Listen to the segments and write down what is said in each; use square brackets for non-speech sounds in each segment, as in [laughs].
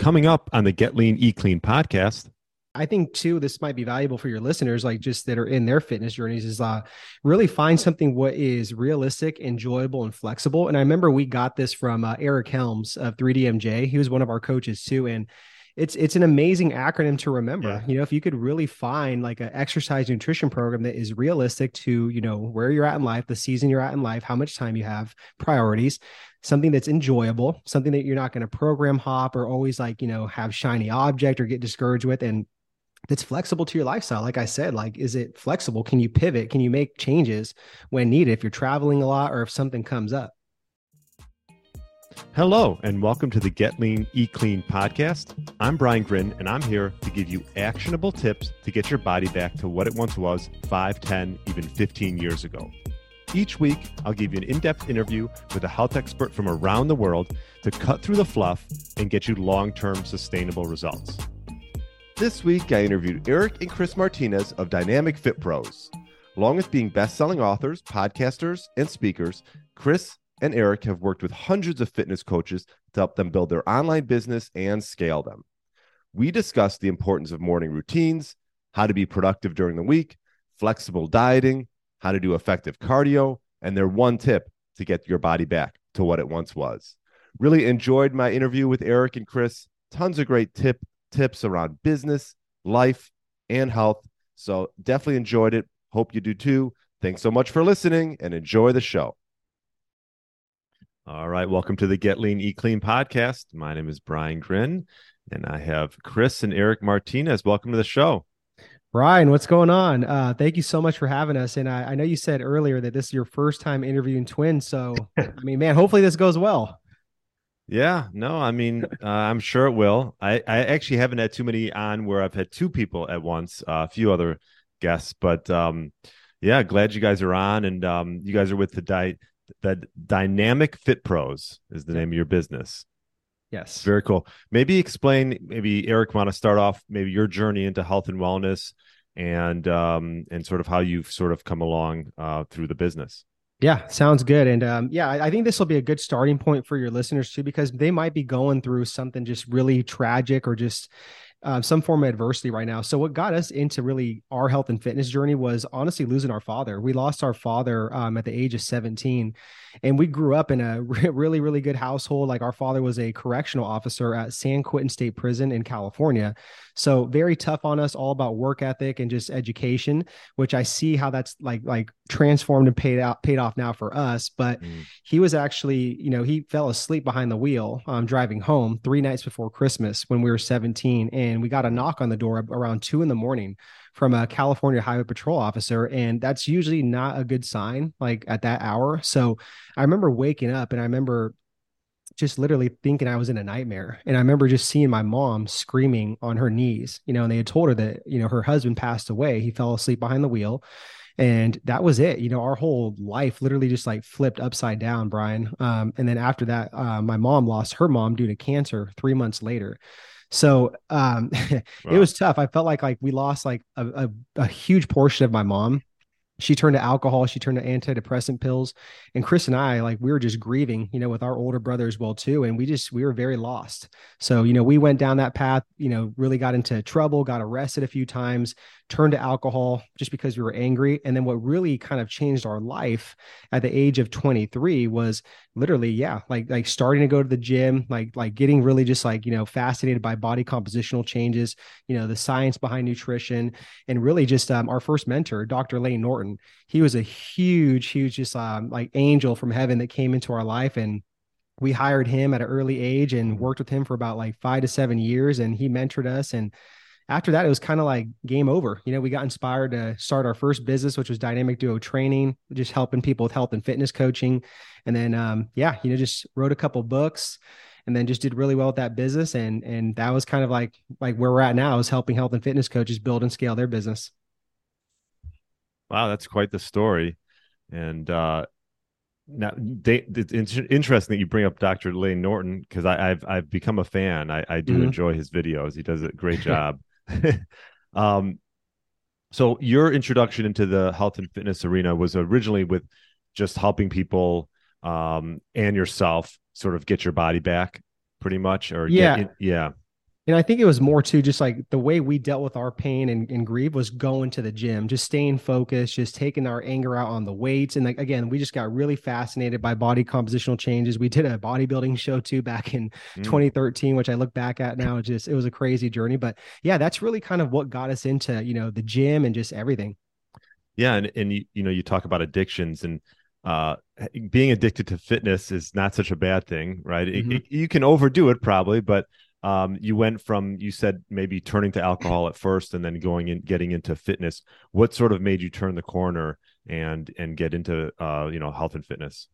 Coming up on the Get Lean, Eat Clean podcast. I think too, this might be valuable for your listeners, like just that are in their fitness journeys, is uh, really find something what is realistic, enjoyable, and flexible. And I remember we got this from uh, Eric Helms of 3DMJ. He was one of our coaches too, and it's it's an amazing acronym to remember. Yeah. You know, if you could really find like an exercise nutrition program that is realistic to you know where you're at in life, the season you're at in life, how much time you have, priorities, something that's enjoyable, something that you're not going to program hop or always like, you know, have shiny object or get discouraged with and that's flexible to your lifestyle. Like I said, like, is it flexible? Can you pivot? Can you make changes when needed if you're traveling a lot or if something comes up? Hello, and welcome to the Get Lean, E Clean podcast. I'm Brian Grin, and I'm here to give you actionable tips to get your body back to what it once was 5, 10, even 15 years ago. Each week, I'll give you an in depth interview with a health expert from around the world to cut through the fluff and get you long term sustainable results. This week, I interviewed Eric and Chris Martinez of Dynamic Fit Pros. Along with being best selling authors, podcasters, and speakers, Chris and Eric have worked with hundreds of fitness coaches to help them build their online business and scale them. We discussed the importance of morning routines, how to be productive during the week, flexible dieting, how to do effective cardio, and their one tip to get your body back to what it once was. Really enjoyed my interview with Eric and Chris. Tons of great tip tips around business, life, and health. So definitely enjoyed it. Hope you do too. Thanks so much for listening and enjoy the show. All right, welcome to the Get Lean Eat Clean podcast. My name is Brian Grin, and I have Chris and Eric Martinez. Welcome to the show. Brian, what's going on? Uh, thank you so much for having us. And I, I, know you said earlier that this is your first time interviewing twins. So, I mean, man, hopefully this goes well. Yeah, no, I mean, uh, I'm sure it will. I, I actually haven't had too many on where I've had two people at once, uh, a few other guests, but um, yeah, glad you guys are on. And um, you guys are with the di- the Dynamic Fit Pros is the name of your business. Yes. Very cool. Maybe explain, maybe Eric want to start off maybe your journey into health and wellness and um and sort of how you've sort of come along uh through the business. Yeah, sounds good. And um, yeah, I, I think this will be a good starting point for your listeners too, because they might be going through something just really tragic or just uh, some form of adversity right now. So what got us into really our health and fitness journey was honestly losing our father. We lost our father um, at the age of 17 and we grew up in a [laughs] really, really good household. Like our father was a correctional officer at San Quentin State Prison in California. So very tough on us, all about work ethic and just education, which I see how that's like like transformed and paid out paid off now for us. But mm. he was actually, you know, he fell asleep behind the wheel um, driving home three nights before Christmas when we were 17, and we got a knock on the door around two in the morning from a California Highway Patrol officer. And that's usually not a good sign, like at that hour. So I remember waking up and I remember just literally thinking I was in a nightmare. And I remember just seeing my mom screaming on her knees, you know, and they had told her that, you know, her husband passed away. He fell asleep behind the wheel. And that was it. You know, our whole life literally just like flipped upside down, Brian. Um, and then after that, uh, my mom lost her mom due to cancer three months later. So um, [laughs] wow. it was tough. I felt like like we lost like a, a, a huge portion of my mom she turned to alcohol she turned to antidepressant pills. And chris and i like we were just grieving you know with our older brother as well too. And we just we were very lost. So you know we went down that path you know really got into trouble got arrested a few times turned to alcohol just because we were angry. And then what really kind of changed our life at the age of 23 was literally yeah like like starting to go to the gym like like getting really just like you know fascinated by body compositional changes you know the science behind nutrition and really just um, our first mentor dr layne norton he was a huge huge just um, like angel from heaven that came into our life and we hired him at an early age and worked with him for about like five to seven years and he mentored us and after that, it was kind of like game over. You know, we got inspired to start our first business, which was Dynamic Duo Training, just helping people with health and fitness coaching. And then, um, yeah, you know, just wrote a couple books, and then just did really well with that business. And and that was kind of like like where we're at now is helping health and fitness coaches build and scale their business. Wow, that's quite the story. And uh, now they, it's interesting that you bring up Dr. Layne Norton because I've I've become a fan. I, I do mm-hmm. enjoy his videos. He does a great [laughs] job. [laughs] um, so your introduction into the health and fitness arena was originally with just helping people um, and yourself sort of get your body back, pretty much, or yeah, get, yeah. And I think it was more too just like the way we dealt with our pain and, and grief was going to the gym, just staying focused, just taking our anger out on the weights. And like again, we just got really fascinated by body compositional changes. We did a bodybuilding show too back in mm. 2013, which I look back at now. Just it was a crazy journey. But yeah, that's really kind of what got us into, you know, the gym and just everything. Yeah. And and you, you know, you talk about addictions and uh being addicted to fitness is not such a bad thing, right? Mm-hmm. It, it, you can overdo it probably, but um, you went from you said maybe turning to alcohol at first and then going in getting into fitness. What sort of made you turn the corner and and get into uh, you know health and fitness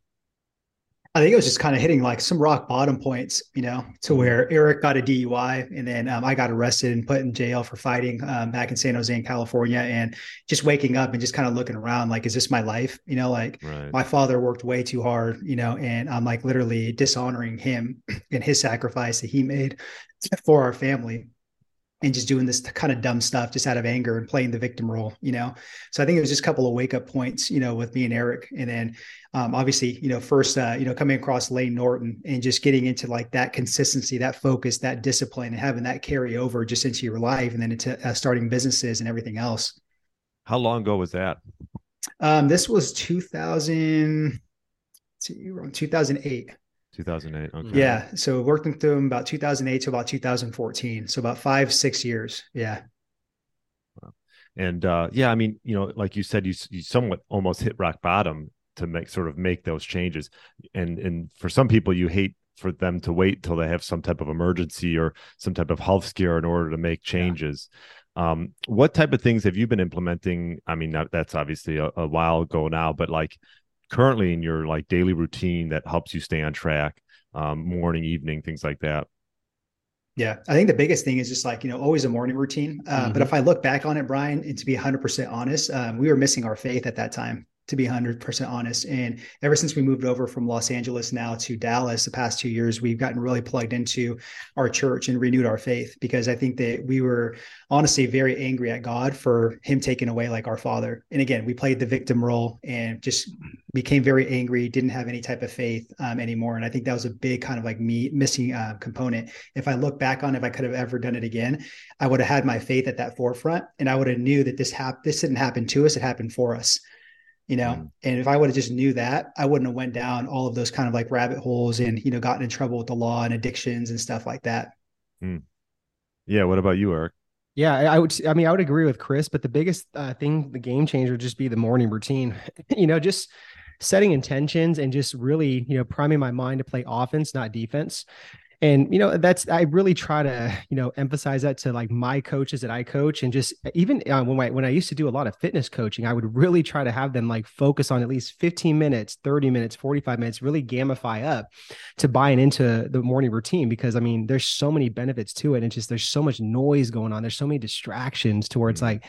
I think it was just kind of hitting like some rock bottom points, you know, to mm-hmm. where Eric got a DUI and then um, I got arrested and put in jail for fighting um, back in San Jose in California. And just waking up and just kind of looking around, like, is this my life? You know, like right. my father worked way too hard, you know, and I'm like literally dishonoring him [clears throat] and his sacrifice that he made for our family and just doing this kind of dumb stuff just out of anger and playing the victim role, you know. So I think it was just a couple of wake up points, you know, with me and Eric, and then um, obviously, you know, first, uh, you know, coming across Layne Norton and just getting into like that consistency, that focus, that discipline, and having that carry over just into your life, and then into uh, starting businesses and everything else. How long ago was that? Um, this was 2000, 2008. 2008. Okay. Yeah. So worked with them about 2008 to about 2014. So about five, six years. Yeah. And uh, yeah, I mean, you know, like you said, you you somewhat almost hit rock bottom to make sort of make those changes. And and for some people, you hate for them to wait till they have some type of emergency or some type of health scare in order to make changes. Yeah. Um, what type of things have you been implementing? I mean, that's obviously a, a while ago now, but like currently in your like daily routine that helps you stay on track um, morning evening things like that yeah i think the biggest thing is just like you know always a morning routine uh, mm-hmm. but if i look back on it brian and to be 100% honest um, we were missing our faith at that time to be 100% honest. And ever since we moved over from Los Angeles now to Dallas, the past two years, we've gotten really plugged into our church and renewed our faith because I think that we were honestly very angry at God for Him taking away like our father. And again, we played the victim role and just became very angry, didn't have any type of faith um, anymore. And I think that was a big kind of like me missing uh, component. If I look back on if I could have ever done it again, I would have had my faith at that forefront and I would have knew that this hap- this didn't happen to us, it happened for us you know mm. and if i would have just knew that i wouldn't have went down all of those kind of like rabbit holes and you know gotten in trouble with the law and addictions and stuff like that mm. yeah what about you eric yeah i would i mean i would agree with chris but the biggest uh, thing the game changer would just be the morning routine [laughs] you know just setting intentions and just really you know priming my mind to play offense not defense and you know that's i really try to you know emphasize that to like my coaches that i coach and just even uh, when i when i used to do a lot of fitness coaching i would really try to have them like focus on at least 15 minutes 30 minutes 45 minutes really gamify up to buying into the morning routine because i mean there's so many benefits to it and just there's so much noise going on there's so many distractions to where it's mm-hmm. like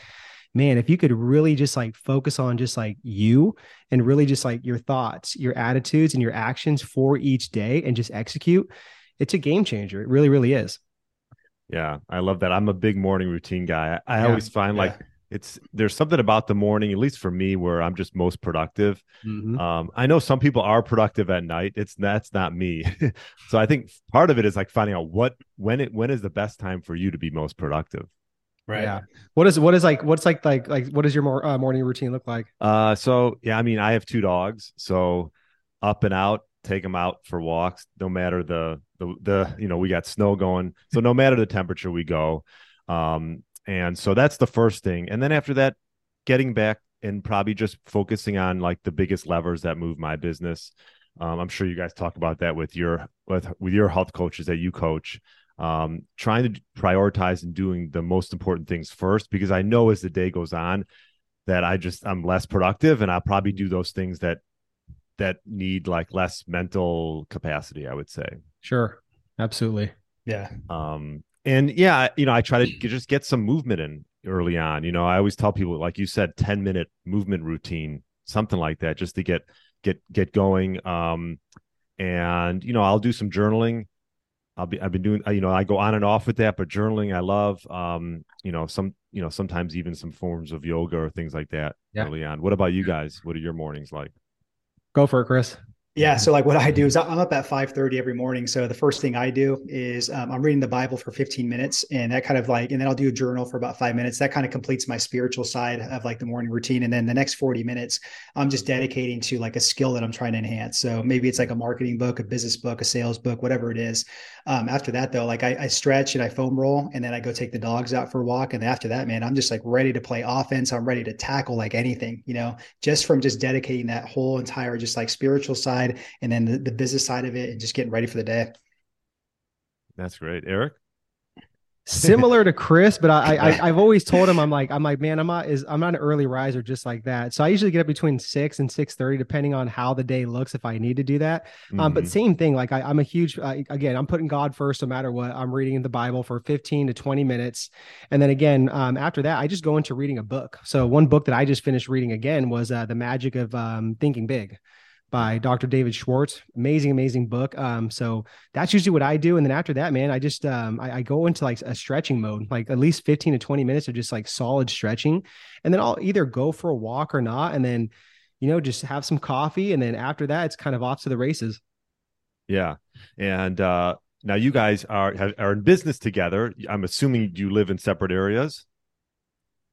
man, if you could really just like focus on just like you and really just like your thoughts, your attitudes, and your actions for each day and just execute, it's a game changer. It really, really is. Yeah, I love that. I'm a big morning routine guy. I, I yeah, always find yeah. like it's there's something about the morning, at least for me, where I'm just most productive. Mm-hmm. Um, I know some people are productive at night. It's that's not me. [laughs] so I think part of it is like finding out what when it when is the best time for you to be most productive. Right. Yeah. What is what is like what's like like like what does your more, uh, morning routine look like? Uh so yeah, I mean I have two dogs, so up and out take them out for walks no matter the the the you know we got snow going. So no matter the temperature we go um and so that's the first thing. And then after that getting back and probably just focusing on like the biggest levers that move my business. Um, i'm sure you guys talk about that with your with with your health coaches that you coach. Um, trying to prioritize and doing the most important things first because i know as the day goes on that i just i'm less productive and i'll probably do those things that that need like less mental capacity i would say. Sure. Absolutely. Yeah. Um and yeah you know i try to just get some movement in early on. You know i always tell people like you said 10 minute movement routine something like that just to get get get going. Um and you know i'll do some journaling. I'll be i've been doing you know i go on and off with that but journaling i love. Um you know some you know sometimes even some forms of yoga or things like that yeah. early on. What about you guys? What are your mornings like Go for it, Chris. Yeah. So like what I do is I'm up at 5:30 every morning. So the first thing I do is um, I'm reading the Bible for 15 minutes, and that kind of like, and then I'll do a journal for about five minutes. That kind of completes my spiritual side of like the morning routine. And then the next 40 minutes, I'm just dedicating to like a skill that I'm trying to enhance. So maybe it's like a marketing book, a business book, a sales book, whatever it is. Um, after that though, like I, I stretch and I foam roll, and then I go take the dogs out for a walk. And after that, man, I'm just like ready to play offense. I'm ready to tackle like anything, you know, just from just dedicating that whole entire just like spiritual side and then the, the business side of it and just getting ready for the day. That's great. Eric? Similar to Chris, but I, I [laughs] I've always told him I'm like I'm like man I'm not is I'm not an early riser just like that. So I usually get up between six and six thirty depending on how the day looks if I need to do that. Mm-hmm. Um, but mm-hmm. same thing like I, am a huge uh, again I'm putting God first no matter what. I'm reading the Bible for 15 to 20 minutes, and then again um, after that I just go into reading a book. So one book that I just finished reading again was uh, the Magic of um, Thinking Big by Dr. David Schwartz. Amazing, amazing book. Um, so that's usually what I do. And then after that, man, I just um I, I, go into like a stretching mode, like at least 15 to 20 minutes of just like solid stretching. And then I'll either go for a walk or not. And then, you know, just have some coffee. And then after that, it's kind of off to the races. Yeah. And uh now you guys are are in business together. I'm assuming you live in separate areas.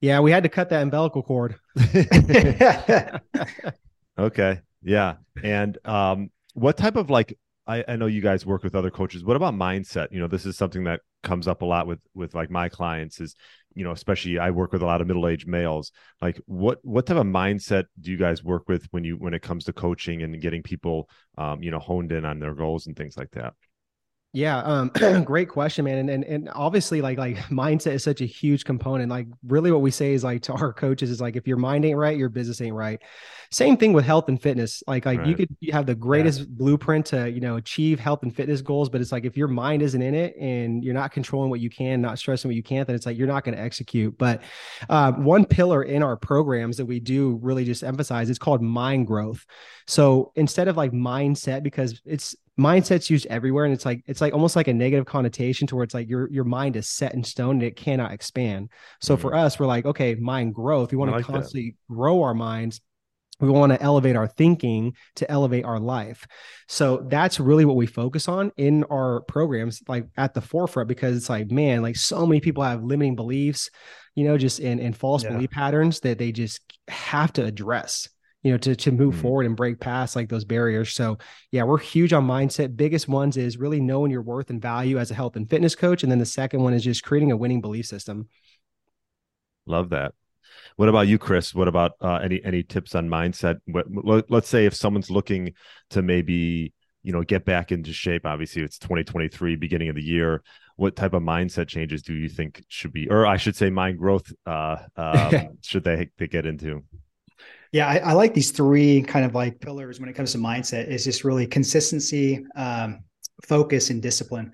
Yeah, we had to cut that umbilical cord. [laughs] [laughs] okay. Yeah. And um, what type of like I, I know you guys work with other coaches. What about mindset? You know, this is something that comes up a lot with with like my clients is, you know, especially I work with a lot of middle-aged males. Like what what type of mindset do you guys work with when you when it comes to coaching and getting people um, you know, honed in on their goals and things like that? Yeah, um, [clears throat] great question, man. And, and and obviously, like like [laughs] mindset is such a huge component. Like, really, what we say is like to our coaches is like, if your mind ain't right, your business ain't right. Same thing with health and fitness. Like like right. you could you have the greatest yeah. blueprint to you know achieve health and fitness goals, but it's like if your mind isn't in it and you're not controlling what you can, not stressing what you can't, then it's like you're not going to execute. But uh, one pillar in our programs that we do really just emphasize it's called mind growth. So instead of like mindset, because it's mindset's used everywhere and it's like it's like almost like a negative connotation towards like your your mind is set in stone and it cannot expand so mm-hmm. for us we're like okay mind growth we want to like constantly that. grow our minds we want to elevate our thinking to elevate our life so that's really what we focus on in our programs like at the forefront because it's like man like so many people have limiting beliefs you know just in in false yeah. belief patterns that they just have to address you know, to to move mm-hmm. forward and break past like those barriers. So yeah, we're huge on mindset. Biggest ones is really knowing your worth and value as a health and fitness coach. And then the second one is just creating a winning belief system. Love that. What about you, Chris? What about uh, any any tips on mindset? What, let, let's say if someone's looking to maybe you know get back into shape. Obviously, it's 2023, beginning of the year. What type of mindset changes do you think should be, or I should say, mind growth uh, [laughs] um, should they they get into? Yeah, I, I, like these three kind of like pillars when it comes to mindset. Is just really consistency, um, focus, and discipline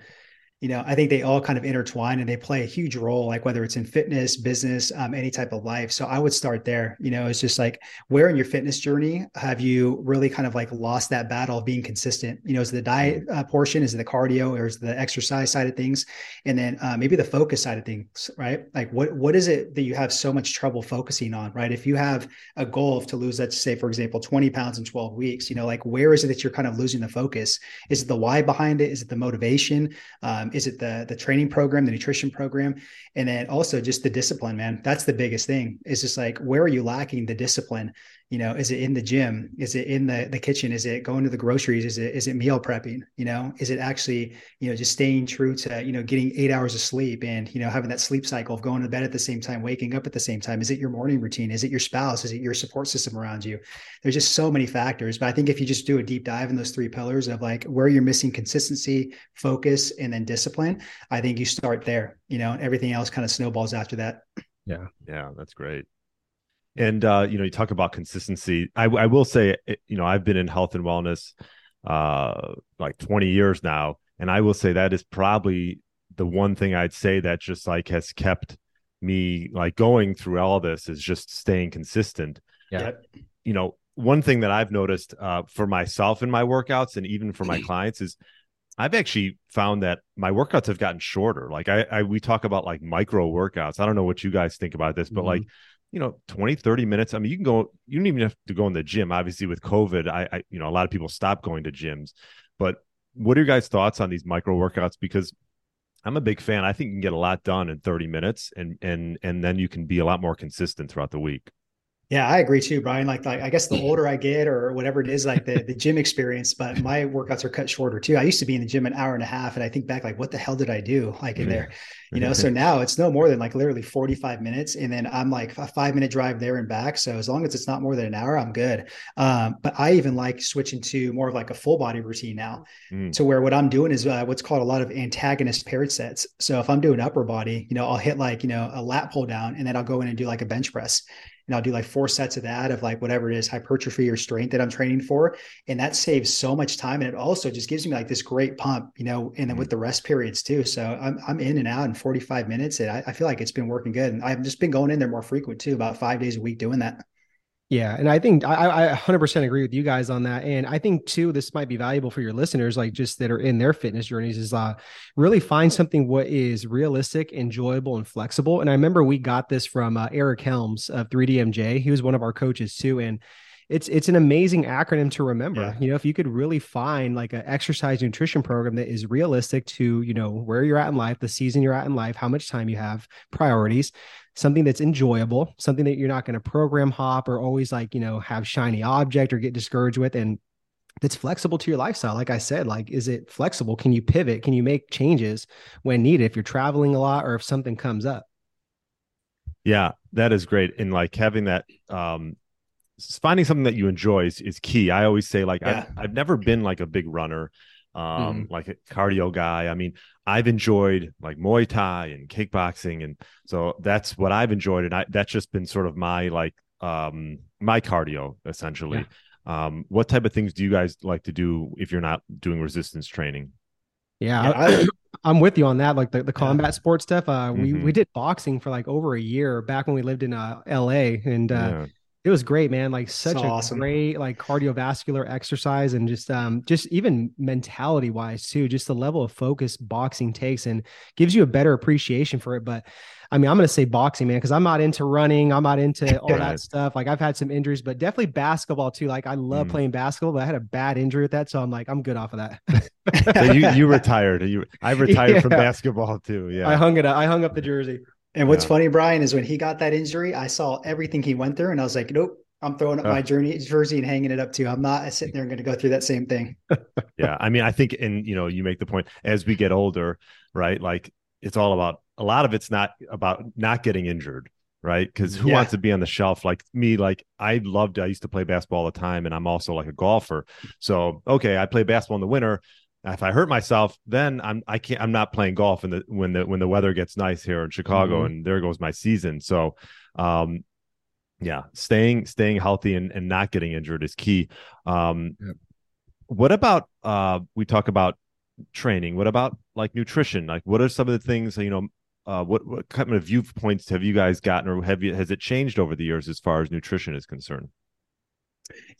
you know i think they all kind of intertwine and they play a huge role like whether it's in fitness business um, any type of life. So i would start there you know it's just like where in your fitness journey have you really kind of like lost that battle of being consistent? You know is the diet uh, portion? Is it the cardio? Or is the exercise side of things? And then uh, maybe the focus side of things right? Like what what is it that you have so much trouble focusing on right? If you have a goal of to lose let's say for example 20 pounds in 12 weeks you know like where is it that you're kind of losing the focus? Is it the why behind it? Is it the motivation? Um, is it the the training program, the nutrition program, and then also just the discipline, man. That's the biggest thing. Is just like where are you lacking the discipline? You know is it in the gym? Is it in the the kitchen? Is it going to the groceries? Is it is it meal prepping you know? Is it actually you know just staying true to you know getting eight hours of sleep and you know having that sleep cycle of going to bed at the same time waking up at the same time? Is it your morning routine? Is it your spouse? Is it your support system around you? There's just so many factors but i think if you just do a deep dive in those three pillars of like where you're missing consistency focus and then discipline i think you start there you know everything else kind of snowballs after that. Yeah. Yeah that's great and uh, you know, you talk about consistency. I, I will say, you know, I've been in health and wellness uh, like 20 years now, and I will say that is probably the one thing I'd say that just like has kept me like going through all this is just staying consistent. Yeah. You know, one thing that I've noticed uh, for myself in my workouts and even for my [clears throat] clients is I've actually found that my workouts have gotten shorter. Like I, I we talk about like micro workouts. I don't know what you guys think about this, but mm-hmm. like you know 20 30 minutes. I mean you can go you don't even have to go in the gym obviously with covid. I, I you know a lot of people stop going to gyms. But what are your guys thoughts on these micro workouts? Because i'm a big fan. I think you can get a lot done in 30 minutes and and and then you can be a lot more consistent throughout the week yeah, I agree too, Brian. Like, like I guess the [laughs] older I get or whatever it is, like the, the gym experience, but my workouts are cut shorter too. I used to be in the gym an hour and a half and I think back like, what the hell did I do like in there? You know, so now it's no more than like literally 45 minutes. And then I'm like a five minute drive there and back. So as long as it's not more than an hour, I'm good. Um, but I even like switching to more of like a full body routine now mm. to where what I'm doing is uh, what's called a lot of antagonist paired sets. So if I'm doing upper body, you know, I'll hit like, you know, a lat pull down and then I'll go in and do like a bench press and I'll do like four sets of that of like whatever it is, hypertrophy or strength that I'm training for. And that saves so much time. And it also just gives me like this great pump, you know, and then with mm-hmm. the rest periods too. So I'm, I'm in and out in 45 minutes. And I, I feel like it's been working good. And I've just been going in there more frequent too, about five days a week doing that. Yeah, and I think I, I 100% agree with you guys on that, and I think too this might be valuable for your listeners, like just that are in their fitness journeys, is uh, really find something what is realistic, enjoyable, and flexible. And I remember we got this from uh, Eric Helms of 3DMJ. He was one of our coaches too, and it's it's an amazing acronym to remember. Yeah. You know, if you could really find like an exercise nutrition program that is realistic to you know where you're at in life, the season you're at in life, how much time you have, priorities something that's enjoyable, something that you're not going to program hop or always like, you know, have shiny object or get discouraged with. And that's flexible to your lifestyle. Like I said, like, is it flexible? Can you pivot? Can you make changes when needed if you're traveling a lot or if something comes up? Yeah, that is great. And like having that, um, finding something that you enjoy is, is key. I always say, like, yeah. I've, I've never been like a big runner um mm-hmm. like a cardio guy i mean i've enjoyed like muay thai and kickboxing and so that's what i've enjoyed and I, that's just been sort of my like um my cardio essentially yeah. um what type of things do you guys like to do if you're not doing resistance training yeah, yeah I, am [coughs] with you on that like the, the combat yeah. sports stuff uh mm-hmm. we we mm-hmm. did boxing for like over a year back when we lived in uh la and uh it was great, man. Like such so a awesome. great like cardiovascular exercise and just um just even mentality wise too, just the level of focus boxing takes and gives you a better appreciation for it. But I mean, I'm gonna say boxing, man, because I'm not into running, I'm not into [laughs] all that stuff. Like I've had some injuries, but definitely basketball too. Like I love mm. playing basketball, but I had a bad injury with that, so I'm like, I'm good off of that. so you you [laughs] retired. You I retired yeah. from basketball too. Yeah, I hung it. Up. I hung up the jersey. And what's yeah. funny, Brian, is when he got that injury, I saw everything he went through, and I was like, nope, I'm throwing up uh, my journey jersey and hanging it up too. I'm not sitting there and going to go through that same thing. [laughs] yeah, I mean, I think, and you know, you make the point as we get older, right? Like it's all about a lot of it's not about not getting injured, right? Because who yeah. wants to be on the shelf like me? Like I loved, I used to play basketball all the time, and I'm also like a golfer. So okay, I play basketball in the winter if I hurt myself, then I'm I can't I'm not playing golf in the when the when the weather gets nice here in Chicago, mm-hmm. and there goes my season. So, um, yeah, staying staying healthy and, and not getting injured is key. Um, yep. what about uh we talk about training? What about like nutrition? Like, what are some of the things you know? Uh, what what kind of viewpoints have you guys gotten, or have you has it changed over the years as far as nutrition is concerned?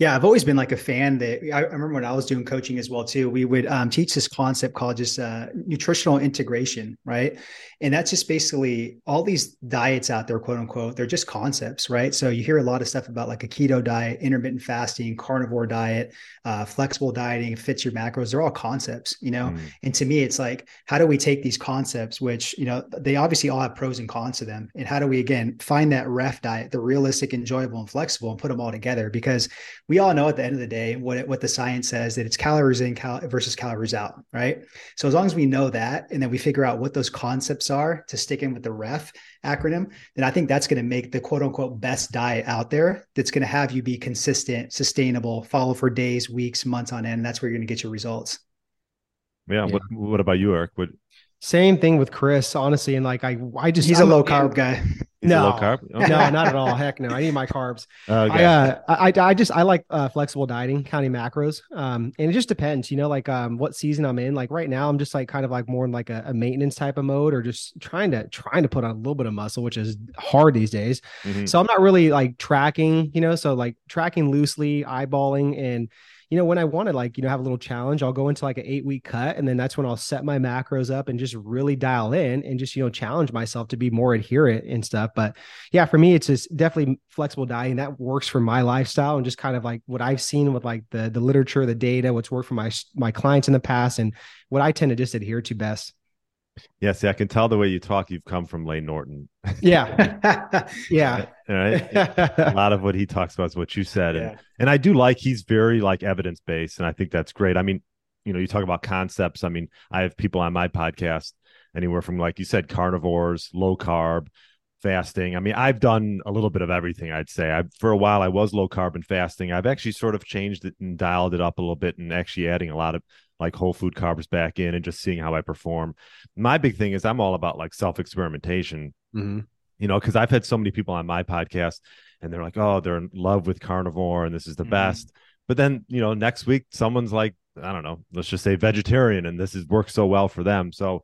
Yeah, I've always been like a fan that I, remember when I was doing coaching as well too. We would um, teach this concept called just uh, nutritional integration, right? And that's just basically all these diets out there, quote unquote. They're just concepts, right? So you hear a lot of stuff about like a keto diet, intermittent fasting, carnivore diet, uh, flexible dieting, fits your macros. They're all concepts, you know. Mm. And to me, it's like, how do we take these concepts, which you know they obviously all have pros and cons to them, and how do we again find that ref diet, the realistic, enjoyable, and flexible, and put them all together because we all know at the end of the day what it, what the science says that it's calories in cal- versus calories out, right? So as long as we know that, and then we figure out what those concepts are to stick in with the REF acronym, then I think that's going to make the quote unquote best diet out there. That's going to have you be consistent, sustainable, follow for days, weeks, months on end. That's where you're going to get your results. Yeah. yeah. What What about you, Eric? What same thing with Chris, honestly. And like I I just he's I'm, a low carb guy. no, low carb? Okay. no, not at all. Heck no. I need my carbs. [laughs] Okay. I, uh, I, I just I like uh, flexible dieting, counting macros. Um, and it just depends, you know, like um, what season I'm in. Like right now, I'm just like kind of like more in like a, a maintenance type of mode, or just trying to trying to put on a little bit of muscle, which is hard these days. Mm-hmm. So I'm not really like tracking, you know, so like tracking loosely, eyeballing, and you know, when I want to like, you know, have a little challenge, I'll go into like an eight week cut. And then that's when I'll set my macros up and just really dial in and just, you know, challenge myself to be more adherent and stuff. But yeah, for me, it's just definitely flexible dieting that works for my lifestyle and just kind of like what I've seen with like the, the literature, the data, what's worked for my, my clients in the past and what I tend to just adhere to best. Yeah, see, I can tell the way you talk. You've come from Layne Norton. Yeah, [laughs] yeah. right. a lot of what he talks about is what you said, yeah. and and I do like he's very like evidence based, and I think that's great. I mean, you know, you talk about concepts. I mean, I have people on my podcast anywhere from like you said, carnivores, low carb, fasting. I mean, I've done a little bit of everything. I'd say. I for a while I was low carb and fasting. I've actually sort of changed it and dialed it up a little bit, and actually adding a lot of like whole food carbs back in and just seeing how I perform. My big thing is I'm all about like self experimentation. Mm-hmm. You know, because I've had so many people on my podcast and they're like, oh, they're in love with carnivore and this is the mm-hmm. best. But then, you know, next week someone's like, I don't know, let's just say vegetarian and this is works so well for them. So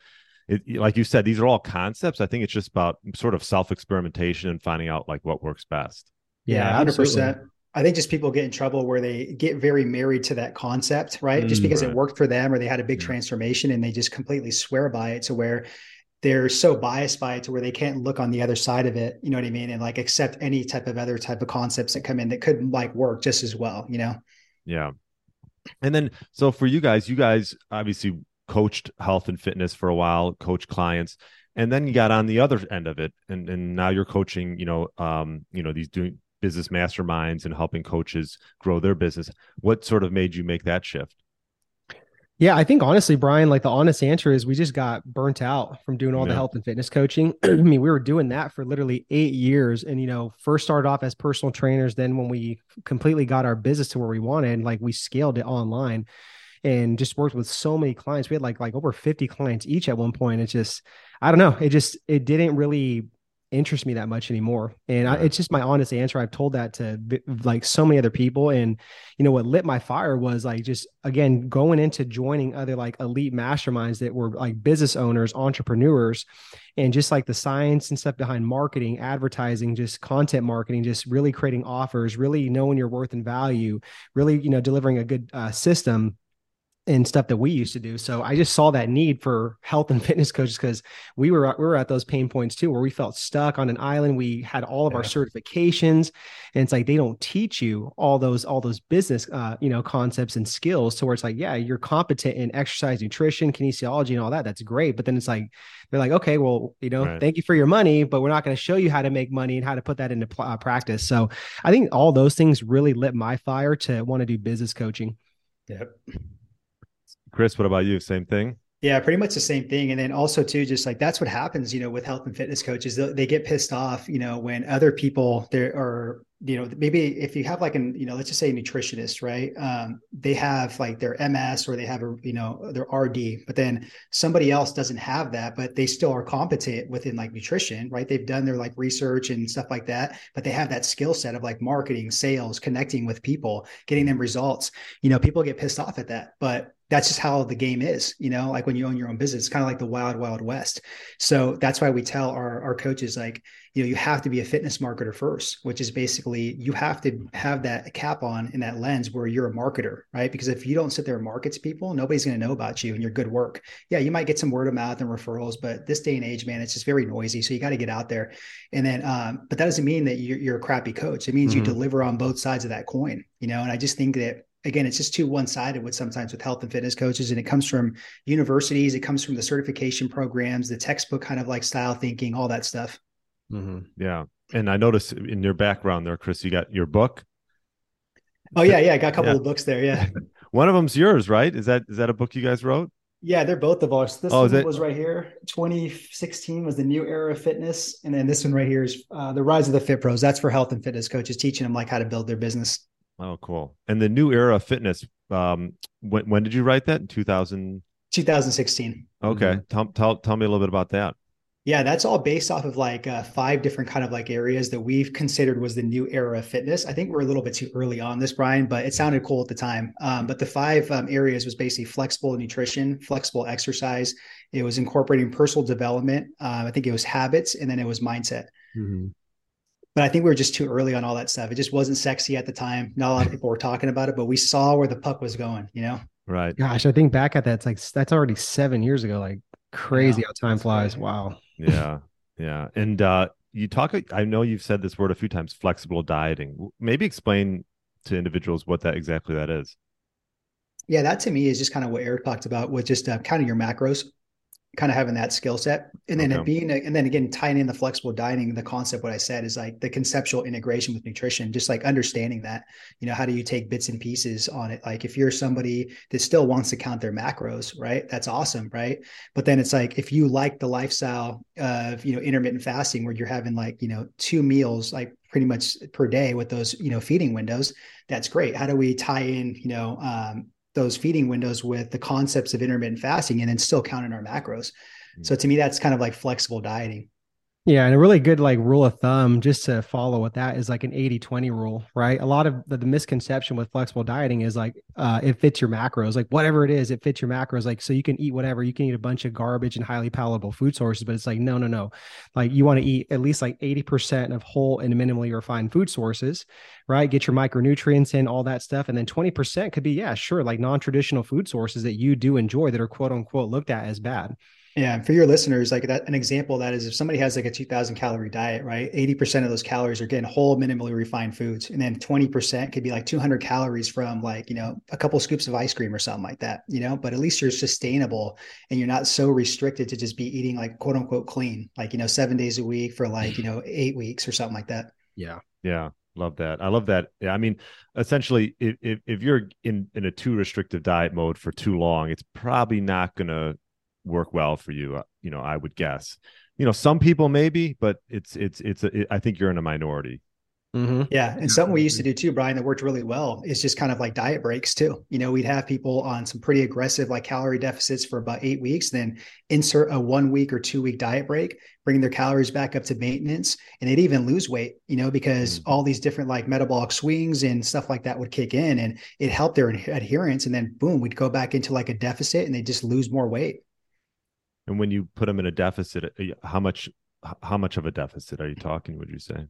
it, like you said, these are all concepts. I think it's just about sort of self experimentation and finding out like what works best. Yeah, hundred percent. I think just people get in trouble where they get very married to that concept, right? Mm, just because right. it worked for them or they had a big yeah. transformation and they just completely swear by it to where they're so biased by it to where they can't look on the other side of it, you know what I mean? And like accept any type of other type of concepts that come in that could like work just as well, you know? Yeah. And then so for you guys, you guys obviously coached health and fitness for a while, coach clients and then you got on the other end of it and and now you're coaching you know um you know these doing business masterminds and helping coaches grow their business. What sort of made you make that shift? Yeah, I think honestly, Brian, like the honest answer is we just got burnt out from doing all yeah. the health and fitness coaching. [clears throat] I mean, we were doing that for literally eight years. And, you know, first started off as personal trainers. Then when we completely got our business to where we wanted, like we scaled it online and just worked with so many clients. We had like like over 50 clients each at one point. It's just, I don't know. It just it didn't really interest me that much anymore. And yeah. I, it's just my honest answer. I've told that to like so many other people. And, you know, what lit my fire was like just again going into joining other like elite masterminds that were like business owners, entrepreneurs, and just like the science and stuff behind marketing, advertising, just content marketing, just really creating offers, really knowing your worth and value, really, you know, delivering a good uh, system and stuff that we used to do. So I just saw that need for health and [laughs] fitness coaches because we were we were at those pain points too, where we felt stuck on an island. We had all of yeah. our certifications, and it's like they don't teach you all those all those business uh, you know concepts and skills. To where it's like, yeah, you're competent in exercise, nutrition, kinesiology, and all that. That's great, but then it's like they're like, okay, well, you know, right. thank you for your money, but we're not going to show you how to make money and how to put that into pl- uh, practice. So I think all those things really lit my fire to want to do business coaching. Yep. Chris, what about you? Same thing? Yeah, pretty much the same thing. And then also too, just like that's what happens, you know, with health and fitness coaches, they, get pissed off, you know, when other people there are, you know, maybe if you have like an, you know, let's just say a nutritionist, right? Um, they have like their MS or they have a, you know, their RD, but then somebody else doesn't have that, but they still are competent within like nutrition, right? They've done their like research and stuff like that, but they have that skill set of like marketing, sales, connecting with people, getting them results. You know, people get pissed off at that, but that's just how the game is, you know, like when you own your own business, it's kind of like the wild, wild west. So that's why we tell our, our coaches, like, you know, you have to be a fitness marketer first, which is basically you have to have that cap on in that lens where you're a marketer, right? Because if you don't sit there and market to people, nobody's going to know about you and your good work. Yeah, you might get some word of mouth and referrals, but this day and age, man, it's just very noisy. So you got to get out there. And then, um, but that doesn't mean that you're, you're a crappy coach. It means mm-hmm. you deliver on both sides of that coin, you know, and I just think that again, it's just too one-sided with sometimes with health and fitness coaches. And it comes from universities, it comes from the certification programs, the textbook kind of like style thinking, all that stuff. Mm-hmm. Yeah. And I noticed in your background there, Chris, you got your book. Oh yeah, yeah. I got a couple yeah. of books there. Yeah. [laughs] one of them's yours, right? Is that is that a book you guys wrote? Yeah, they're both of ours. This oh, one was right here. 2016 was the new era of fitness, and then this one right here is uh, the rise of the Fit Pros. That's for health and fitness coaches, teaching them like how to build their business. Oh, cool. And the new era of fitness. Um, when when did you write that? In 2000. 2016. Okay. Mm-hmm. Tell, tell tell me a little bit about that. Yeah, that's all based off of like uh, five different kind of like areas that we've considered was the new era of fitness. I think we're a little bit too early on this, Brian, but it sounded cool at the time. Um, but the five um, areas was basically flexible nutrition, flexible exercise. It was incorporating personal development. Uh, I think it was habits, and then it was mindset. Mm-hmm but I think we were just too early on all that stuff. It just wasn't sexy at the time. Not a lot of people were talking about it, but we saw where the puck was going, you know? Right. Gosh, I think back at that, it's like that's already seven years ago. Like crazy how time flies. crazy. Wow. Yeah. [laughs] Yeah. And uh you talk I know you've said this word a few times, flexible dieting. Maybe explain to individuals what that exactly that is. Yeah, that to me is just kind of what Eric talked about with just uh, kind of your macros, kind of having that skill set, and then Okay. it being, and then again tying in the flexible dieting The concept, what I said, is like the conceptual integration with nutrition, just like understanding that. You know, how do you take bits and pieces on it? Like if you're somebody that still wants to count their macros, right? That's awesome, right? But then it's like if you like the lifestyle of you know intermittent fasting, where you're having like you know two meals like pretty much per day with those you know feeding windows, that's great. How do we tie in you know um, those feeding windows with the concepts of intermittent fasting and then still count in our macros. Hmm. So to me, that's kind of like flexible dieting. Yeah, and a really good like rule of thumb just to follow with that is like an 80-20 rule, right? A lot of the, the misconception with flexible dieting is like uh it fits your macros, like whatever it is, it fits your macros. Like so you can eat whatever, you can eat a bunch of garbage and highly palatable food sources, but it's like no, no, no. Like you want to eat at least like 80% of whole and minimally refined food sources, right? Get your micronutrients in, all that stuff. And then 20% could be, yeah, sure, like non-traditional food sources that you do enjoy that are quote unquote looked at as bad. Yeah, and for your listeners, like that, an example that is if somebody has like a 2000 calorie diet, right? 80% of those calories are getting whole, minimally refined foods. And then 20% could be like 200 calories from like, you know, a couple scoops of ice cream or something like that, you know, but at least you're sustainable and you're not so restricted to just be eating like quote unquote clean, like, you know, seven days a week for like, you know, eight weeks or something like that. Yeah. Yeah, love that. I love that. Yeah, I mean, essentially, if if, if you're in in a too restrictive diet mode for too long, it's probably not to work well for you. uh, You know, I would guess. You know, some people maybe, but it's it's it's. A, it, I think you're in a minority. Mm-hmm. Yeah. And something we used to do too, Brian, that worked really well is just kind of like diet breaks too. You know, we'd have people on some pretty aggressive like calorie deficits for about eight weeks, then insert a one week or two week diet break, bring their calories back up to maintenance. And they'd even lose weight, you know, because Mhm. all these different like metabolic swings and stuff like that would kick in and it helped their adherence. And then boom, we'd go back into like a deficit and they just lose more weight. And when you put them in a deficit, uh, how much how much of a deficit are you talking? Would you say?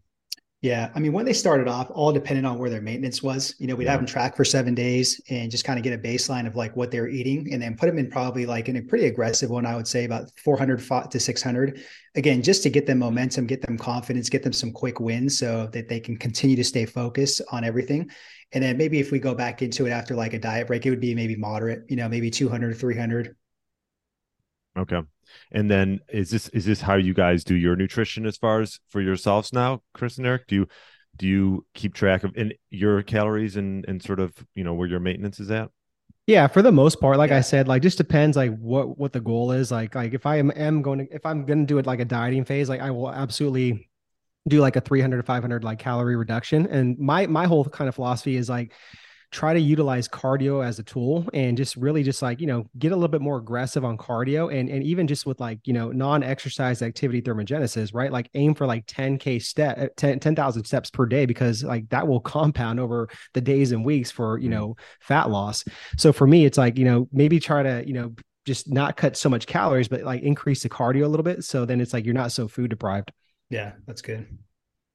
Yeah. I mean, when they started off, all depended on where their maintenance was. You know, we'd Yeah. have them track for seven days and just kind of get a baseline of like what they're eating and then put them in probably like in a pretty aggressive one, I would say about 400 to 600. Again, just to get them momentum, get them confidence, get them some quick wins so that they can continue to stay focused on everything. And then maybe if we go back into it after like a diet break, it would be maybe moderate, you know, maybe 200, 300. Okay. And then is this is this how you guys do your nutrition as far as for yourselves now, Chris and Eric? Do you do you keep track of in your calories and and sort of you know where your maintenance is at? Yeah, for the most part, like Yeah. I said, like just depends like what what the goal is. Like like if I am, am going to if I'm going to do it like a dieting phase, like I will absolutely do like a 300 to 500 like calorie reduction. And my my whole kind of philosophy is like try to utilize cardio as a tool and just really just like you know get a little bit more aggressive on cardio and and even just with like you know non-exercise activity thermogenesis right like aim for like 10k step uh, 10 10,000 steps per day because like that will [laughs] compound over the days and weeks for you Mhm. know fat loss so for me it's like you know maybe try to you know just not cut so much calories but like increase the cardio a little bit so then it's like you're not so food deprived Yeah, that's good.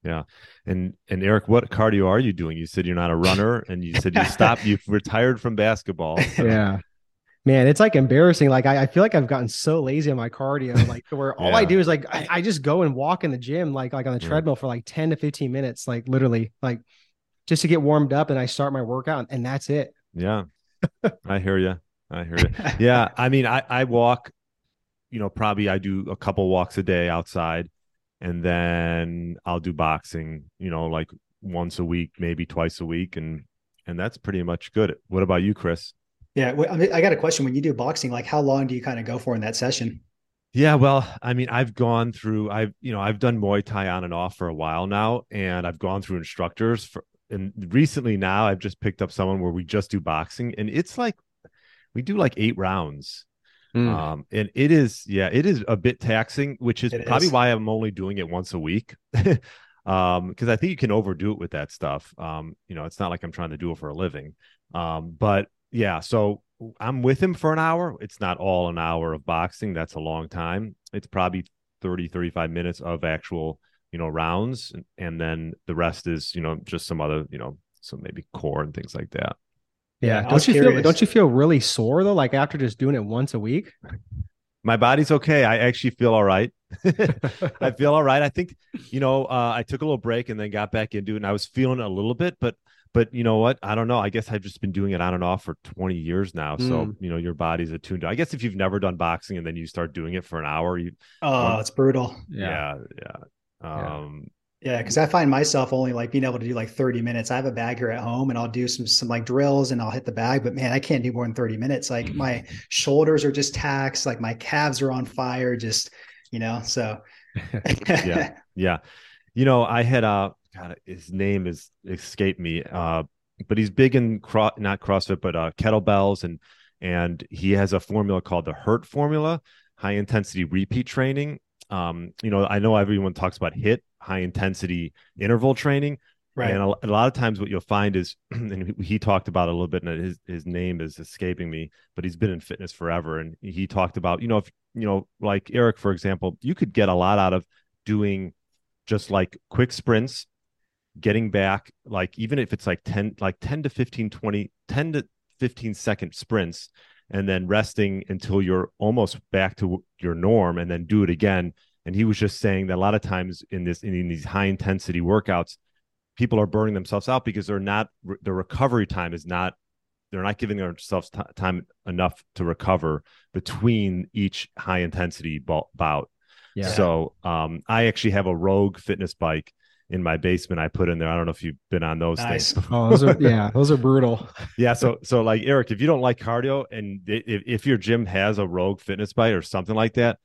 And and Eric, what cardio are you doing? You said you're not a runner, and you said you [laughs] stopped. You've retired from basketball. So- yeah man it's like embarrassing like I, I feel like i've gotten so lazy on my cardio like where [laughs] all i do is like I, I just go and walk in the gym like like on the Yeah. treadmill for like 10 to 15 minutes like literally like just to get warmed up and i start my workout and that's it Yeah, [laughs] I hear you. I hear you. Yeah, I mean, I I walk. You know, probably I do a couple walks a day outside, and then I'll do boxing. You know, like once a week, maybe twice a week, and and that's pretty much good. What about you, Chris? Yeah. I, mean, I got a question. When you do boxing, like how long do you kind of go for in that session? Yeah, well, I mean, I've gone through. I've you know, I've done Muay Thai on and off for a while now, and I've gone through instructors for. And recently, now I've just picked up someone where we just do boxing, and it's like we do like eight rounds. Mm. Um, and it is, yeah, it is a bit taxing, which is It probably is. why I'm only doing it once a week. [laughs] um, because I think you can overdo it with that stuff. Um, you know, it's not like I'm trying to do it for a living. Um, but yeah, so I'm with him for an hour. It's not all an hour of boxing. That's a long time. It's probably 30, 35 minutes of actual you know, rounds, and, and then the rest is, you know, just some other, you know, some maybe core and things like that. Yeah. Don't you curious. feel don't you feel really sore though? Like after just doing it once a week? My body's okay. I actually feel all right. [laughs] I [laughs] feel all right. I think, you know, uh, I took a little break and then got back into it and I was feeling a little bit, but but you know what? I don't know. I guess I've just been doing it on and off for 20 years now. Mm. So, you know, your body's attuned to I guess if you've never done boxing and then you start doing it for an hour, you Oh, it's brutal. Yeah. Yeah. yeah. Um yeah, because I find myself only like being able to do like 30 minutes. I have a bag here at home and I'll do some some like drills and I'll hit the bag, but man, I can't do more than 30 minutes. Like mm. my shoulders are just taxed, like my calves are on fire, just you know. So [laughs] yeah, yeah. You know, I had uh God, his name is escaped me. Uh, but he's big in cro- not CrossFit, but uh, kettlebells, and and he has a formula called the Hurt formula, high intensity repeat training. Um, you know, I know everyone talks about HIIT, high intensity interval training, right? And a, a lot of times, what you'll find is, [clears throat] and he talked about a little bit, and his his name is escaping me, but he's been in fitness forever, and he talked about, you know, if you know, like Eric, for example, you could get a lot out of doing just like quick sprints getting back like even if it's like 10 like 10 to 15 20 10 to 15 second sprints and then resting until you're almost back to your norm and then do it again and he was just saying that a lot of times in this in these high intensity workouts people are burning themselves out because they're not the recovery time is not they're not giving themselves t- time enough to recover between each high intensity bout yeah. so um, i actually have a rogue fitness bike in my basement I put in there. I don't know if you've been on those nice. things. oh, those are [laughs] yeah, those are brutal. [laughs] yeah, so so like Eric, if you don't like cardio and if, if your gym has a Rogue fitness bike or something like that,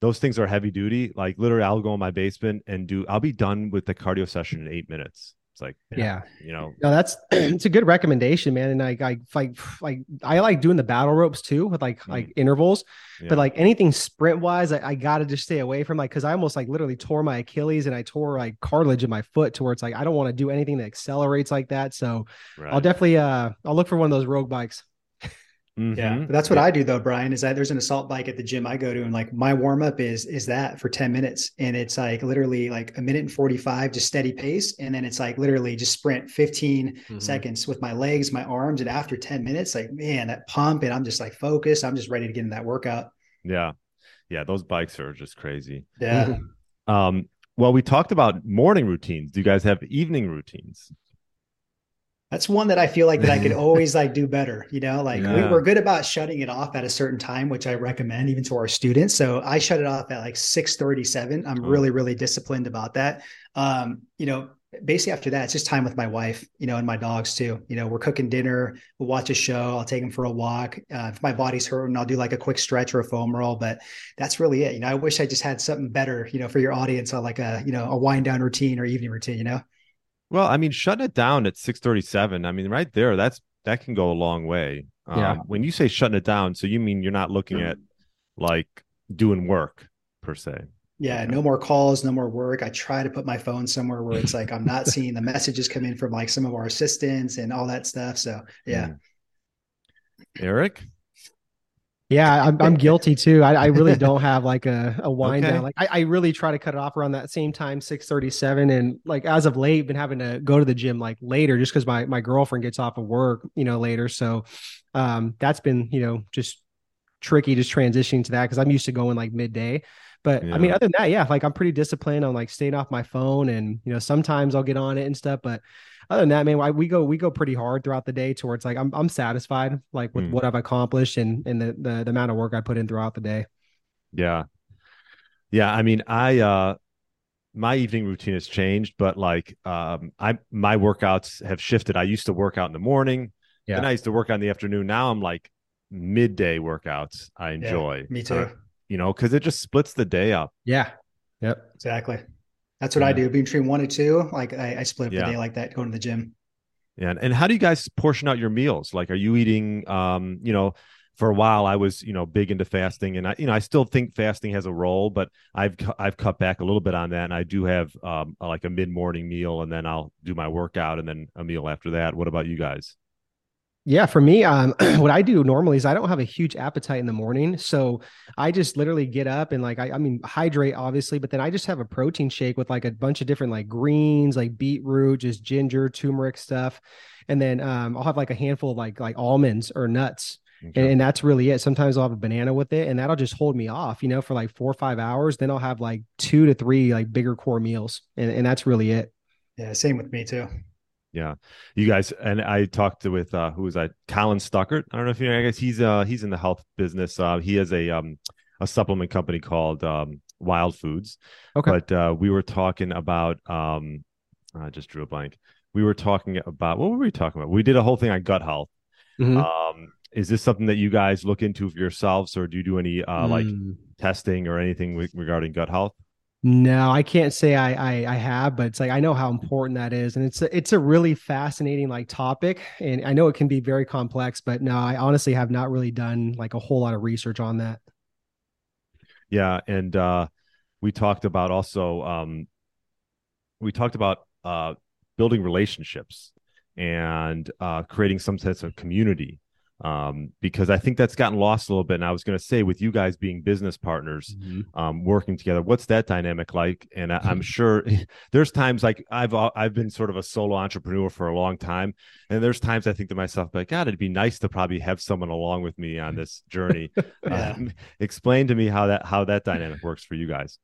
those things are heavy duty. Like literally I'll go in my basement and do I'll be done with the cardio session in 8 minutes. It's like, yeah, you know, no, that's [clears throat] it's a good recommendation, man. And I, I like, like, I like doing the battle ropes too with like, mm. like intervals, yeah. but like anything sprint wise, I, I got to just stay away from like, cause I almost like literally tore my Achilles and I tore like cartilage in my foot to where it's like, I don't want to do anything that accelerates like that. So right. I'll definitely, uh, I'll look for one of those rogue bikes. Mm-hmm. Yeah, that's what I do though, Brian. Is that there's an assault bike at the gym I go to, and like my warm up is is that for ten minutes, and it's like literally like a minute and forty five, just steady pace, and then it's like literally just sprint 15 mm-hmm. seconds with my legs, my arms, and after ten minutes, like man, that pump, and I'm just like focused. I'm just ready to get in that workout. Yeah, yeah, those bikes are just crazy. Yeah. [laughs] um. Well, we talked about morning routines. Do you guys have evening routines? That's one that I feel like that I could [laughs] always like do better. You know, like yeah. we, are good about shutting it off at a certain time, which I recommend even to our students. So I shut it off at like 637. I'm oh. really, really disciplined about that. Um, you know, basically after that, it's just time with my wife, you know, and my dogs too. You know, we're cooking dinner, we'll watch a show, I'll take them for a walk. Uh, if my body's hurting, I'll do like a quick stretch or a foam roll, but that's really it. You know, I wish I just had something better, you know, for your audience, on like a, you know, a wind down routine or evening routine, you know? Well, I mean, shutting it down at 637, I mean, right there, that's that can go a long way. Um, yeah. When you say shutting it down, so you mean you're not looking at like doing work per se. Yeah, okay. no more calls, no more work. I try to put my phone somewhere where it's like I'm not [laughs] seeing the messages come in from like some of our assistants and all that stuff. So, yeah. Mm. Eric? Yeah, I'm, I'm [laughs] guilty too. I, I really don't have like a, a [laughs] wind okay. down. Like I, I really try to cut it off around that same time, 637. And like as of late, been having to go to the gym like later just because my my girlfriend gets off of work, you know, later. So um that's been, you know, just tricky just transitioning to that because I'm used to going like midday. But yeah. I mean, other than that, yeah, like I'm pretty disciplined on like staying off my phone and you know, sometimes I'll get on it and stuff, but other than that, man, we go we go pretty hard throughout the day towards like I'm I'm satisfied like with mm. what I've accomplished and and the, the the amount of work I put in throughout the day. Yeah. Yeah. I mean, I uh my evening routine has changed, but like um I my workouts have shifted. I used to work out in the morning. Yeah. Then I used to work out in the afternoon. Now I'm like midday workouts I enjoy. Yeah, me too. You know, because it just splits the day up. Yeah. Yep. Exactly. That's what yeah. I do. Between one and two, like I, I split up yeah. the day like that, going to the gym. Yeah. And how do you guys portion out your meals? Like, are you eating, um, you know, for a while I was, you know, big into fasting and I, you know, I still think fasting has a role, but I've, I've cut back a little bit on that. And I do have, um, like a mid morning meal and then I'll do my workout and then a meal after that. What about you guys? Yeah, for me, um, [clears throat] what I do normally is I don't have a huge appetite in the morning, so I just literally get up and like I, I mean hydrate obviously, but then I just have a protein shake with like a bunch of different like greens, like beetroot, just ginger, turmeric stuff, and then um, I'll have like a handful of like like almonds or nuts, okay. and, and, that's really it. Sometimes I'll have a banana with it, and that'll just hold me off, you know, for like four or five hours. Then I'll have like two to three like bigger core meals, and, and that's really it. Yeah, same with me too. Yeah, you guys and I talked with uh, who was I? Colin Stuckert. I don't know if you know. I guess he's uh he's in the health business. Uh, he has a um a supplement company called um Wild Foods. Okay. But uh, we were talking about um, I just drew a blank. We were talking about what were we talking about? We did a whole thing on gut health. Mm-hmm. Um, is this something that you guys look into for yourselves, or do you do any uh, mm. like testing or anything regarding gut health? No, I can't say I, I, I have, but it's like I know how important that is, and it's a, it's a really fascinating like topic, and I know it can be very complex. But no, I honestly have not really done like a whole lot of research on that. Yeah, and uh, we talked about also um, we talked about uh, building relationships and uh, creating some sense of community um, because I think that's gotten lost a little bit. And I was going to say, with you guys being business partners, mm-hmm. um, working together, what's that dynamic like? And I, am [laughs] sure [laughs] there's times like I've uh, I've been sort of a solo entrepreneur for a long time, and there's times I think to myself, like, God, it'd be nice to probably have someone along with me on [laughs] this journey. yeah. um, explain to me how that how that dynamic works for you guys.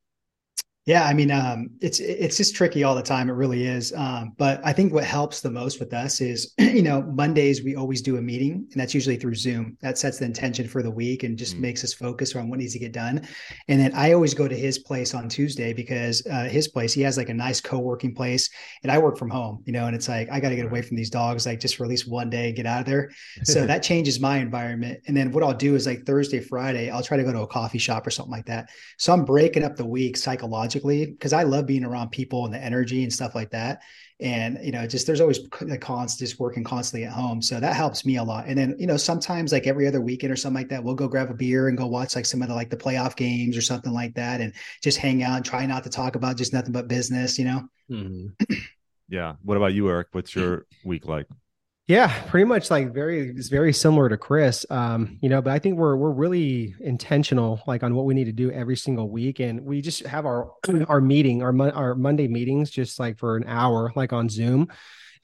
Yeah, I mean, um, it's it's just tricky all the time. It really is. Um, but I think what helps the most with us is, [clears throat] you know, Mondays we always do a meeting, and that's usually through Zoom. That sets the intention for the week and just mm makes us focus on what needs to get done. And then I always go to his place on Tuesday because uh, his place he has like a nice co-working place, and I work from home, you know, and it's like I got to get away from these dogs, like just for at least one day, and get out of there. So [laughs] that changes my environment. And then what I'll do is like Thursday, Friday, I'll try to go to a coffee shop or something like that. So I'm breaking up the week psychologically because I love being around people and the energy and stuff like that. And you know, just there's always the cons just working constantly at home, so that helps me a lot. And then you know, sometimes like every other weekend or something like that, we'll go grab a beer and go watch like some of the like the playoff games or something like that, and just hang out and try not to talk about just nothing but business. You know. Mm-hmm. yeah. What about you, Eric? What's your week like? Yeah, pretty much like very it's very similar to Chris. Um, you know, but I think we're we're really intentional like on what we need to do every single week and we just have our [clears throat] our meeting, our our Monday meetings just like for an hour like on Zoom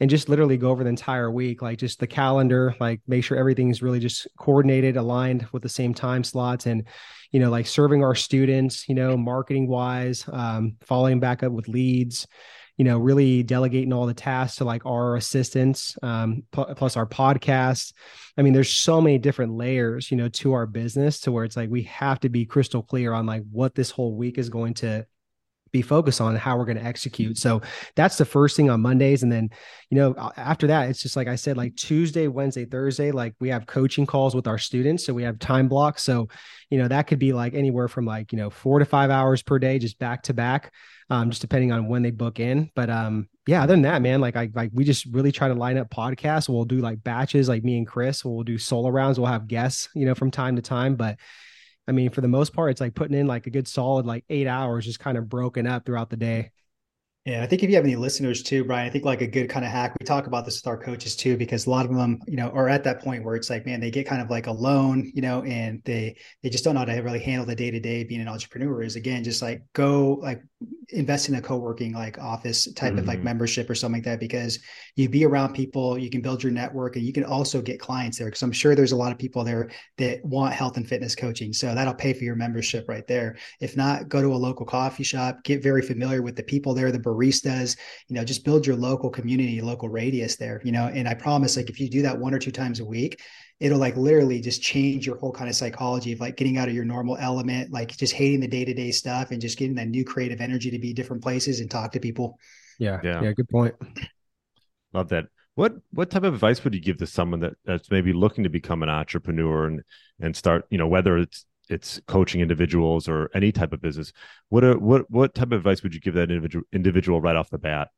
and just literally go over the entire week like just the calendar, like make sure everything's really just coordinated, aligned with the same time slots and you know, like serving our students, you know, marketing wise, um, following back up with leads, you know, really delegating all the tasks to like our assistants, um, plus our podcast. I mean, there's so many different layers, you know, to our business to where it's like we have to be crystal clear on like what this whole week is going to be focused on how we're going to execute. So that's the first thing on Mondays. And then, you know, after that, it's just like I said, like Tuesday, Wednesday, Thursday, like we have coaching calls with our students. So we have time blocks. So, you know, that could be like anywhere from like, you know, four to five hours per day, just back to back um, just depending on when they book in. But um, yeah, other than that, man, like I like we just really try to line up podcasts. We'll do like batches, like me and Chris. We'll do solo rounds. We'll have guests, you know, from time to time. But I mean, for the most part, it's like putting in like a good solid like eight hours, just kind of broken up throughout the day. Yeah, I think if you have any listeners too, Brian, I think like a good kind of hack. We talk about this with our coaches too, because a lot of them, you know, are at that point where it's like, man, they get kind of like alone, you know, and they they just don't know how to really handle the day to day being an entrepreneur. Is again just like go like invest in a co-working like office type mm-hmm. of like mm-hmm. membership or something like that because you be around people you can build your network and you can also get clients there because i'm sure there's a lot of people there that want health and fitness coaching so that'll pay for your membership right there if not go to a local coffee shop get very familiar with the people there the baristas you know just build your local community local radius there you know and i promise like if you do that one or two times a week it'll like literally just change your whole kind of psychology of like getting out of your normal element, like just hating the day to day stuff and just getting that new creative energy to be different places and talk to people. Yeah. Yeah. Yeah. Good point. Love that. What what type of advice would you give to someone that, that's maybe looking to become an entrepreneur and and start, you know, whether it's it's coaching individuals or any type of business. What are, what what type of advice would you give that individual individual right off the bat?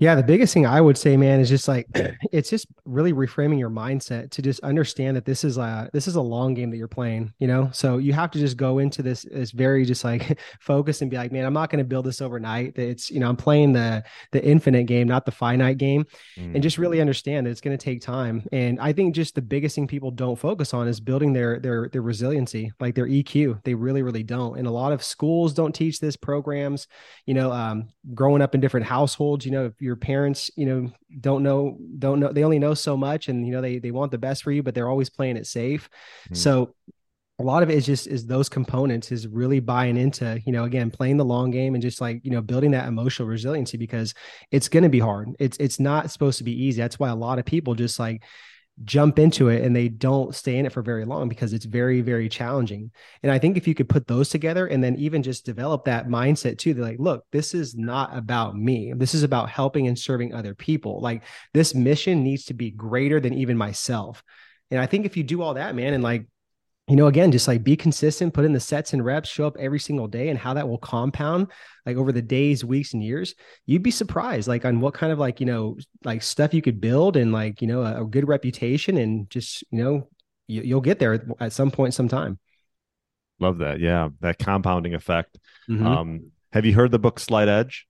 Yeah, the biggest thing I would say, man, is just like [clears throat] it's just really reframing your mindset to just understand that this is a this is a long game that you're playing, you know. So you have to just go into this as very just like [laughs] focus and be like, man, I'm not going to build this overnight. That it's you know I'm playing the the infinite game, not the finite game, mm. and just really understand that it's going to take time. And I think just the biggest thing people don't focus on is building their their their resiliency, like their EQ. They really really don't, and a lot of schools don't teach this. Programs, you know, um, growing up in different households, you know, if you're your parents, you know, don't know, don't know, they only know so much and, you know, they, they want the best for you, but they're always playing it safe. Mm-hmm. So a lot of it is just is those components is really buying into you know again playing the long game and just like you know building that emotional resiliency because it's going to be hard it's it's not supposed to be easy that's why a lot of people just like jump into it and they don't stay in it for very long because it's very very challenging. And i think if you could put those together and then even just develop that mindset too they're like look this is not about me. This is about helping and serving other people. Like this mission needs to be greater than even myself. And i think if you do all that man and like you know, again, just like be consistent, put in the sets and reps, show up every single day, and how that will compound like over the days, weeks, and years. You'd be surprised, like on what kind of like you know, like stuff you could build, and like you know, a, a good reputation, and just you know, you, you'll get there at some point, sometime. Love that, yeah, that compounding effect. Mm-hmm. Um, have you heard the book Slight Edge?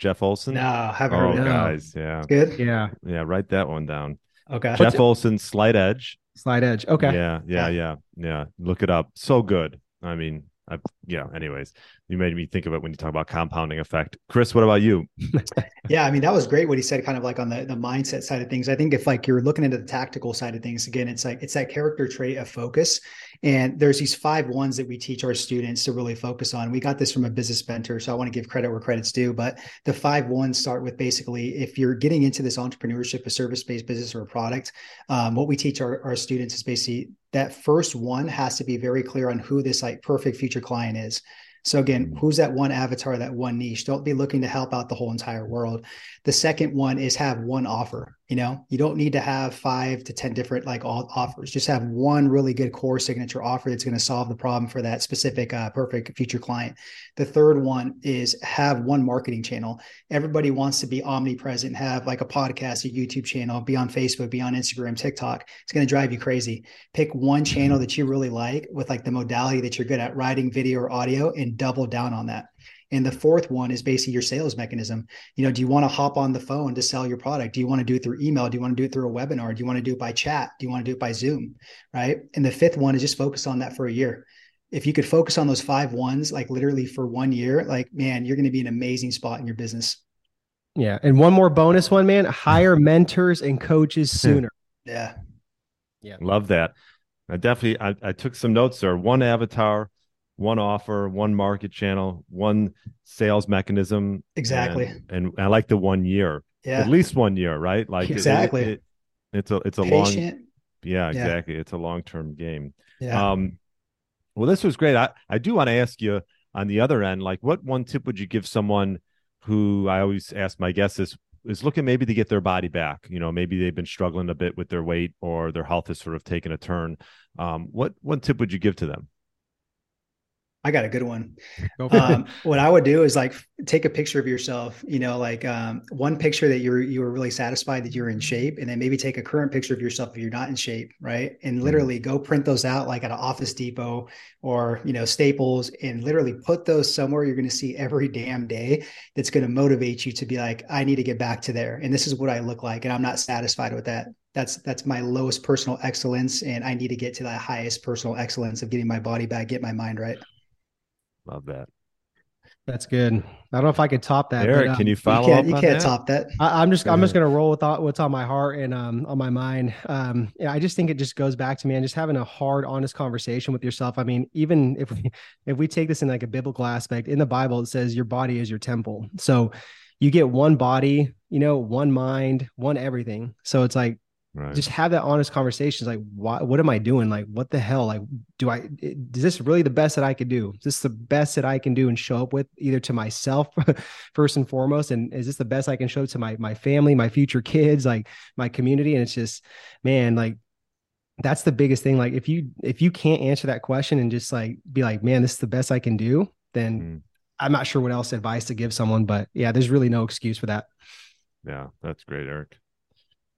Jeff Olson? No, haven't oh, heard it. guys, yeah, it's good. Yeah, yeah, write that one down. Okay, Jeff Olson, Slight Edge. Slight Edge. Okay. Yeah, yeah, yeah, yeah. Look it up. So good. I mean, I, yeah. Anyways, you made me think of it when you talk about compounding effect. Chris, what about you? [laughs] yeah, I mean that was great what he said, kind of like on the the mindset side of things. I think if like you're looking into the tactical side of things, again, it's like it's that character trait of focus. And there's these five ones that we teach our students to really focus on. We got this from a business mentor, so I want to give credit where credit's due. But the five ones start with basically if you're getting into this entrepreneurship, a service-based business or a product, um, what we teach our, our students is basically that first one has to be very clear on who this like perfect future client is. So again, mm-hmm. who's that one avatar, that one niche? Don't be looking to help out the whole entire world. The second one is have one offer. You know, you don't need to have five to 10 different like all offers. Just have one really good core signature offer that's going to solve the problem for that specific uh, perfect future client. The third one is have one marketing channel. Everybody wants to be omnipresent, have like a podcast, a YouTube channel, be on Facebook, be on Instagram, TikTok. It's going to drive you crazy. Pick one channel that you really like with like the modality that you're good at writing video or audio and double down on that. And the fourth one is basically your sales mechanism. You know, do you want to hop on the phone to sell your product? Do you want to do it through email? Do you want to do it through a webinar? Do you want to do it by chat? Do you want to do it by Zoom? Right. And the fifth one is just focus on that for a year. If you could focus on those five ones, like literally for one year, like, man, you're going to be an amazing spot in your business. Yeah. And one more bonus one, man hire hmm. mentors and coaches hmm. sooner. yeah. Yeah. Love that. I definitely, I, I took some notes there. One avatar, one offer, one market channel, one sales mechanism. Exactly. And, and I like the one year. Yeah. At least one year, right? Like exactly. It, it, it's a it's a Patient. long yeah, exactly. Yeah. It's a long term game. Yeah. Um well this was great. I, I do want to ask you on the other end, like what one tip would you give someone who I always ask my guests is is looking maybe to get their body back. You know, maybe they've been struggling a bit with their weight or their health has sort of taken a turn. Um, what one tip would you give to them? I got a good one. Um, what I would do is like take a picture of yourself, you know, like um, one picture that you're you were really satisfied that you're in shape, and then maybe take a current picture of yourself if you're not in shape, right? And mm-hmm. literally go print those out like at an Office Depot or you know Staples, and literally put those somewhere you're going to see every damn day. That's going to motivate you to be like, I need to get back to there, and this is what I look like, and I'm not satisfied with that that's that's my lowest personal excellence and i need to get to that highest personal excellence of getting my body back get my mind right Love that. That's good. I don't know if I could top that. Eric, but, um, can you follow you can't, you can't that? top that. I, am just I'm just gonna roll with what's on my heart and um on my mind. Um, yeah, I just think it just goes back to man, just having a hard, honest conversation with yourself. I mean, even if we if we take this in like a biblical aspect, in the Bible it says your body is your temple. So you get one body, you know, one mind, one everything. So it's like Right. Just have that honest conversations. Like, why, what am I doing? Like, what the hell? Like, do I, is this really the best that I could do? Is this the best that I can do and show up with either to myself [laughs] first and foremost? And is this the best I can show to my, my family, my future kids, like my community? And it's just, man, like, that's the biggest thing. Like, if you, if you can't answer that question and just like, be like, man, this is the best I can do, then mm. I'm not sure what else advice to give someone, but yeah, there's really no excuse for that. Yeah, that's great, Eric.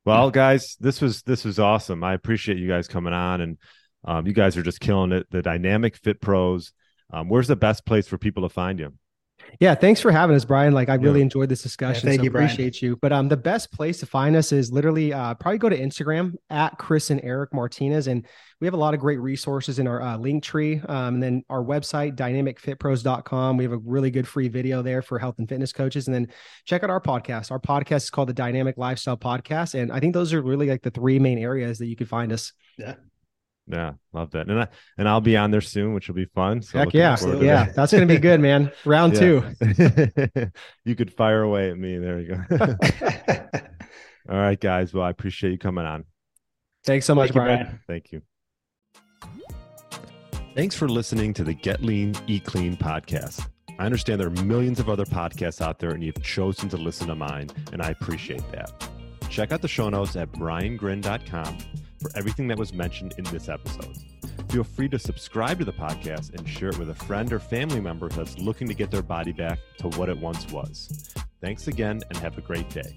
Well, guys, this was this was awesome. I appreciate you guys coming on, and um, you guys are just killing it. The Dynamic Fit Pros. Um, where's the best place for people to find you? Yeah, thanks for having us, Brian. Like I really yeah. enjoyed this discussion. Yeah, thank so you, appreciate Brian. you. But um, the best place to find us is literally uh, probably go to Instagram at Chris and Eric Martinez, and we have a lot of great resources in our uh, link tree. Um, and then our website dynamicfitpros.com. We have a really good free video there for health and fitness coaches. And then check out our podcast. Our podcast is called the Dynamic Lifestyle Podcast, and I think those are really like the three main areas that you could find us. Yeah. Yeah, love that. And I, and I'll be on there soon, which will be fun. So Heck yeah, yeah, that's gonna be good, man. [laughs] Round two. [laughs] you could fire away at me. There you go. [laughs] All right, guys. Well, I appreciate you coming on. Thanks so much, Thank you, Brian. Brian. Thank you. Thanks for listening to the Get Lean, Eat Clean podcast. I understand there are millions of other podcasts out there, and you've chosen to listen to mine, and I appreciate that. Check out the show notes at briangrin.com for everything that was mentioned in this episode. Feel free to subscribe to the podcast and share it with a friend or family member that's looking to get their body back to what it once was. Thanks again and have a great day.